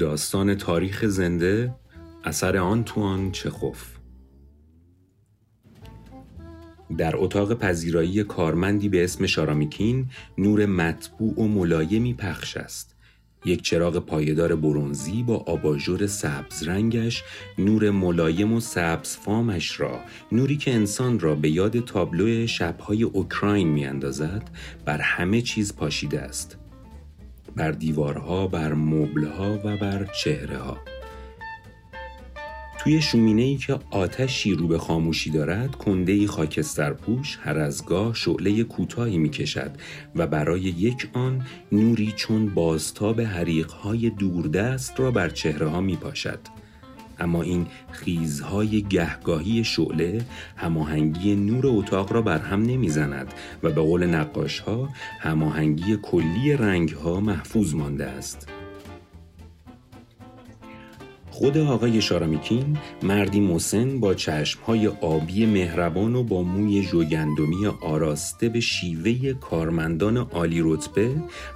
داستان تاریخ زنده اثر آنتوان چخوف در اتاق پذیرایی کارمندی به اسم شارامیکین نور مطبوع و ملایمی پخش است. یک چراغ پایدار برونزی با آباژور سبز رنگش نور ملایم و سبز فامش را نوری که انسان را به یاد تابلو شبهای اوکراین میاندازد بر همه چیز پاشیده است. بر دیوارها بر مبلها و بر چهره ها توی شومینه ای که آتشی رو به خاموشی دارد کنده ای خاکستر پوش هر از گاه شعله کوتاهی می کشد و برای یک آن نوری چون بازتاب حریقهای دوردست را بر چهره ها می پاشد. اما این خیزهای گهگاهی شعله هماهنگی نور اتاق را بر هم نمی‌زند و به قول نقاش ها هماهنگی کلی رنگ ها محفوظ مانده است. خود آقای شارامیکین مردی مسن با چشمهای آبی مهربان و با موی جوگندمی آراسته به شیوه کارمندان عالی رتبه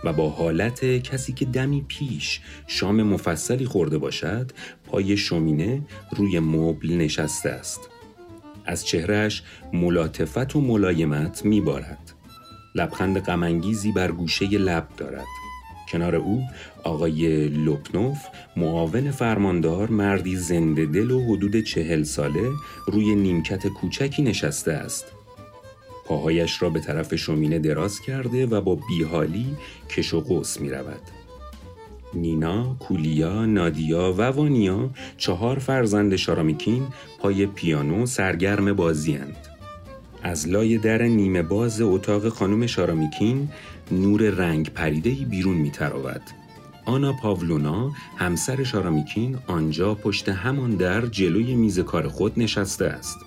و با حالت کسی که دمی پیش شام مفصلی خورده باشد پای شومینه روی مبل نشسته است. از چهرهش ملاطفت و ملایمت میبارد. لبخند غمانگیزی بر گوشه لب دارد. کنار او آقای لوپنوف معاون فرماندار مردی زنده دل و حدود چهل ساله روی نیمکت کوچکی نشسته است پاهایش را به طرف شومینه دراز کرده و با بیحالی کش و قوس می رود. نینا، کولیا، نادیا و وانیا چهار فرزند شارامیکین پای پیانو سرگرم بازی از لای در نیمه باز اتاق خانم شارامیکین نور رنگ پریده بیرون می تراود. آنا پاولونا همسر شارامیکین آنجا پشت همان در جلوی میز کار خود نشسته است.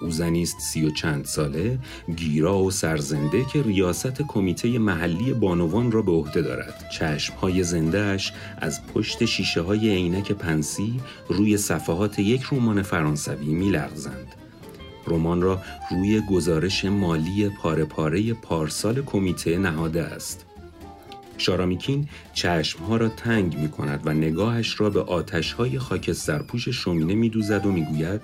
او زنی است سی و چند ساله گیرا و سرزنده که ریاست کمیته محلی بانوان را به عهده دارد چشمهای زندهش از پشت شیشه های عینک پنسی روی صفحات یک رمان فرانسوی میلغزند رمان را روی گزارش مالی پاره پاره پارسال کمیته نهاده است. شارامیکین چشمها را تنگ می کند و نگاهش را به آتش های خاکسترپوش شومینه می دوزد و می گوید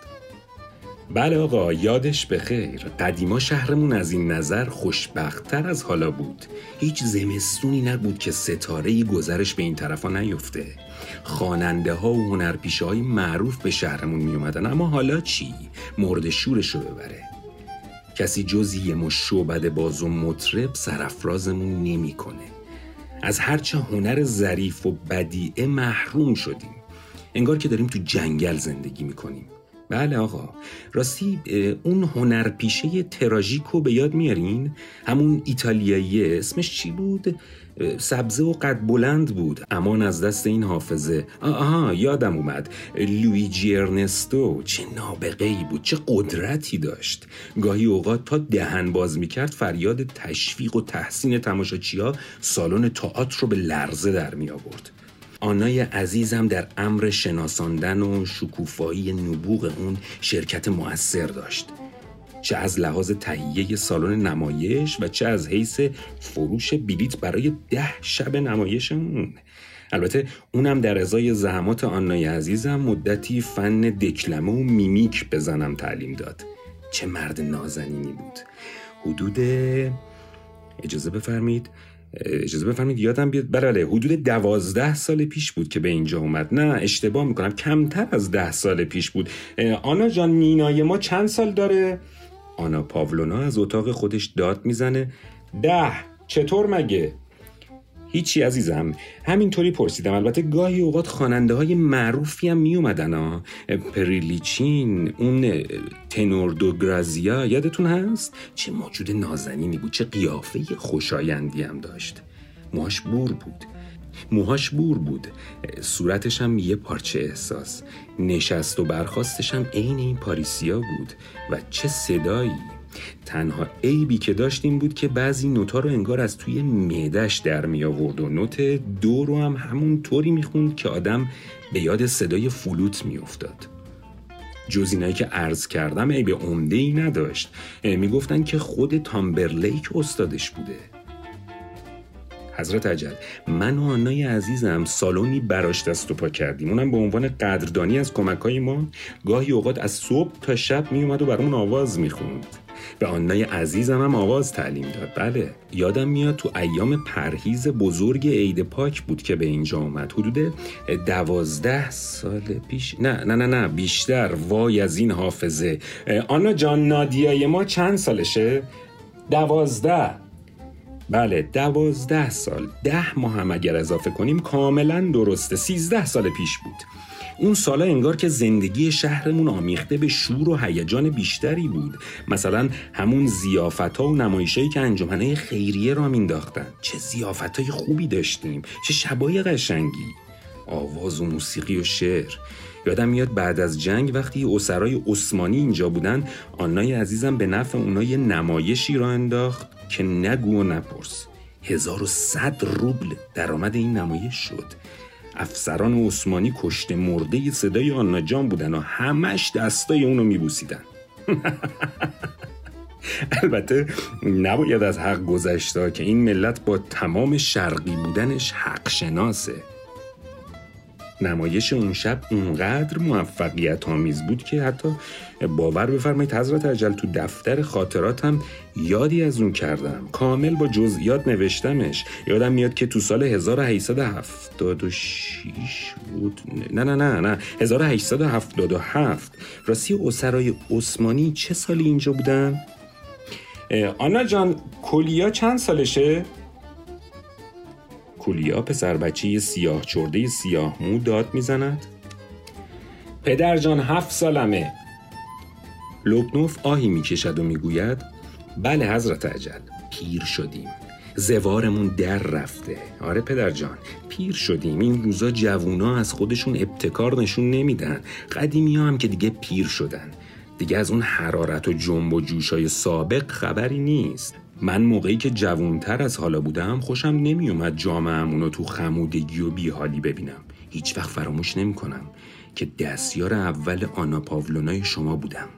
بله آقا یادش بخیر قدیما شهرمون از این نظر خوشبختتر از حالا بود. هیچ زمستونی نبود که ستاره گذرش به این طرفا نیفته. خواننده ها و هنرپیشه های معروف به شهرمون می اومدن اما حالا چی؟ مورد شورش رو ببره. کسی جز یه مش شعبد باز و مطرب سرفرازمون نمی‌کنه. از هرچه هنر ظریف و بدیعه محروم شدیم. انگار که داریم تو جنگل زندگی می‌کنیم. بله آقا. راستی اون هنرپیشه تراژیکو به یاد میارین؟ همون ایتالیایی اسمش چی بود؟ سبزه و قد بلند بود. امان از دست این حافظه. آها یادم اومد. لویجی ارنستو چه نابغه ای بود چه قدرتی داشت. گاهی اوقات تا دهن باز می‌کرد فریاد تشویق و تحسین تماشاچیا سالن تئاتر رو به لرزه در می آورد آنای عزیزم در امر شناساندن و شکوفایی نبوغ اون شرکت مؤثر داشت. چه از لحاظ تهیه سالن نمایش و چه از حیث فروش بلیت برای ده شب نمایش اون البته اونم در ازای زحمات آنای عزیزم مدتی فن دکلمه و میمیک بزنم تعلیم داد. چه مرد نازنینی بود. حدود اجازه بفرمید اجازه بفرمید یادم بیاد. بله حدود دوازده سال پیش بود که به اینجا اومد. نه اشتباه می‌کنم. کمتر از ده سال پیش بود. آنا جان نینای ما چند سال داره؟ آنا پاولونا از اتاق خودش داد می‌زنه. ده چطور مگه؟ هیچی عزیزم. همینطوری پرسیدم. البته گاهی اوقات خواننده های معروفی هم می اومدن ها پریلیچین اون تنور دو گرازیا یادتون هست؟ چه موجود نازنینی بود چه قیافه خوشایندی هم داشت. موهاش بور بود. موهاش بور بود. صورتش هم یه پارچه احساس. نشست و برخواستش هم عین این پاریسیا بود. و چه صدایی. تنها عیبی که داشت این بود که بعضی نوتا رو انگار از توی معدش در می آورد و نوت دو رو هم همون طوری می‌خوند که آدم به یاد صدای فلوت میافتاد. جز اینایی که عرض کردم عیب عمده ای نداشت می‌گفتن که خود تامبرلیک استادش بوده. حضرت عجل من و آنای عزیزم سالونی براش دست و پا کردیم. اونم به عنوان قدردانی از کمک های ما گاهی اوقات از صبح تا شب میومد و برامون آواز می‌خوند. به آنای عزیزم هم آواز تعلیم داد. بله یادم میاد تو ایام پرهیز بزرگ عید پاک بود که به اینجا اومد حدود دوازده سال پیش. نه نه نه نه بیشتر. وای از این حافظه. آنا جان نادیای ما چند سالشه؟ دوازده. بله دوازده سال. ده ماه هم اگر اضافه کنیم کاملا درسته. سیزده سال پیش بود. اون سالا انگار که زندگی شهرمون آمیخته به شور و هیجان بیشتری بود. مثلا همون زیافت ها و نمایشایی که انجمنه خیریه را مینداختن چه زیافت های خوبی داشتیم. چه شبای قشنگی. آواز و موسیقی و شعر. یادم میاد بعد از جنگ وقتی اسرای عثمانی اینجا بودن آنای عزیزم به نفع اونها یه نمایشی را انداخت که نگو و نپرس. 1100 روبل درآمد این نمایش شد. افسران عثمانی کشته مرده صدای آنا جان بودن و همش دستای اونو میبوسیدن. البته نباید از حق گذشته که این ملت با تمام شرقی بودنش حق شناسه. نمایش اون شب اونقدر موفقیت آمیز بود که حتی باور بفرمایید حضرت عجل تو دفتر خاطراتم یادی از اون کردم. کامل با جزئیات نوشتمش. یادم میاد که تو سال 1876 بود. نه نه نه نه. 1877 راستی اسرای عثمانی چه سالی اینجا بودن؟ آنا جان کلیا چند سالشه؟ کولیا پسر بچه سیاه چرده سیاه مو داد می‌زند؟ پدر جان هفت سالمه. لوبنوف آهی می‌کشد و می‌گوید بله حضرت عجل پیر شدیم. زوارمون در رفته. آره پدر جان پیر شدیم. این روزا جوونا از خودشون ابتکار نشون نمیدن قدیمی هم که دیگه پیر شدن. دیگه از اون حرارت و جنب و جوشای سابق خبری نیست. من موقعی که جوونتر از حالا بودم خوشم نمیومد جامعهمون رو تو خمودگی و بیحالی ببینم. هیچ وقت فراموش نمی کنم که دستیار اول آنا پاولونای شما بودم.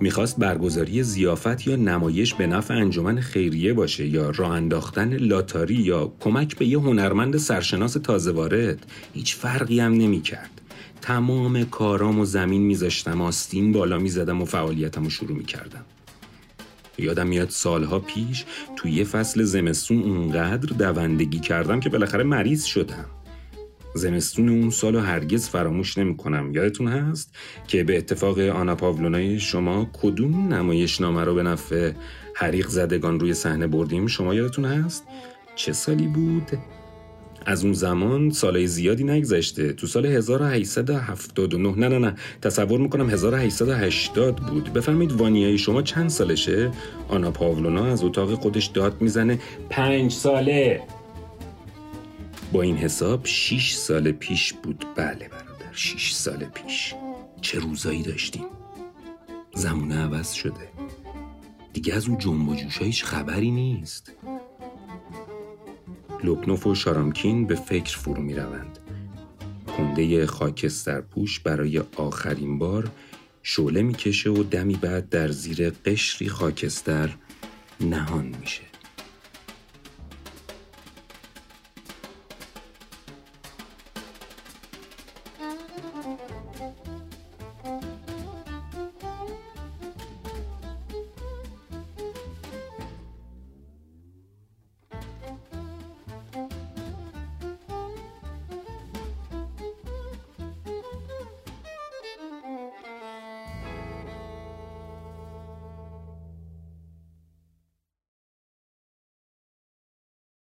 می‌خواست برگزاری زیافت یا نمایش به نفع انجمن خیریه باشه یا راه انداختن لاتاری یا کمک به یه هنرمند سرشناس تازه وارد. هیچ فرقی هم نمی‌کرد. تمام کارام و زمین میذاشتم آستین بالا می‌زدم و فعالیتم رو شروع می‌کردم. یادم میاد سالها پیش توی یه فصل زمستون اونقدر دوندگی کردم که بالاخره مریض شدم. زمستون اون سالو هرگز فراموش نمی کنم یادتون هست که به اتفاق آنا پاولونای شما کدوم نمایشنامه رو به نفع حریق زدگان روی صحنه بردیم؟ شما یادتون هست؟ چه سالی بود؟ از اون زمان سالهای زیادی نگذشته. تو سال 1879 نه. نه نه تصور می‌کنم 1880 بود. بفهمید وانیای شما چند سالشه؟ آنا پاولونا از اتاق خودش داد می‌زنه. پنج ساله. با این حساب 6 سال پیش بود. بله برادر 6 سال پیش. چه روزایی داشتیم؟ زمونه عوض شده. دیگه از اون جنب و جوشایش خبری نیست. لوبنوف و شارامکین به فکر فرو می روند. کنده خاکستر پوش برای آخرین بار شعله می‌کشه و دمی بعد در زیر قشری خاکستر نهان میشه.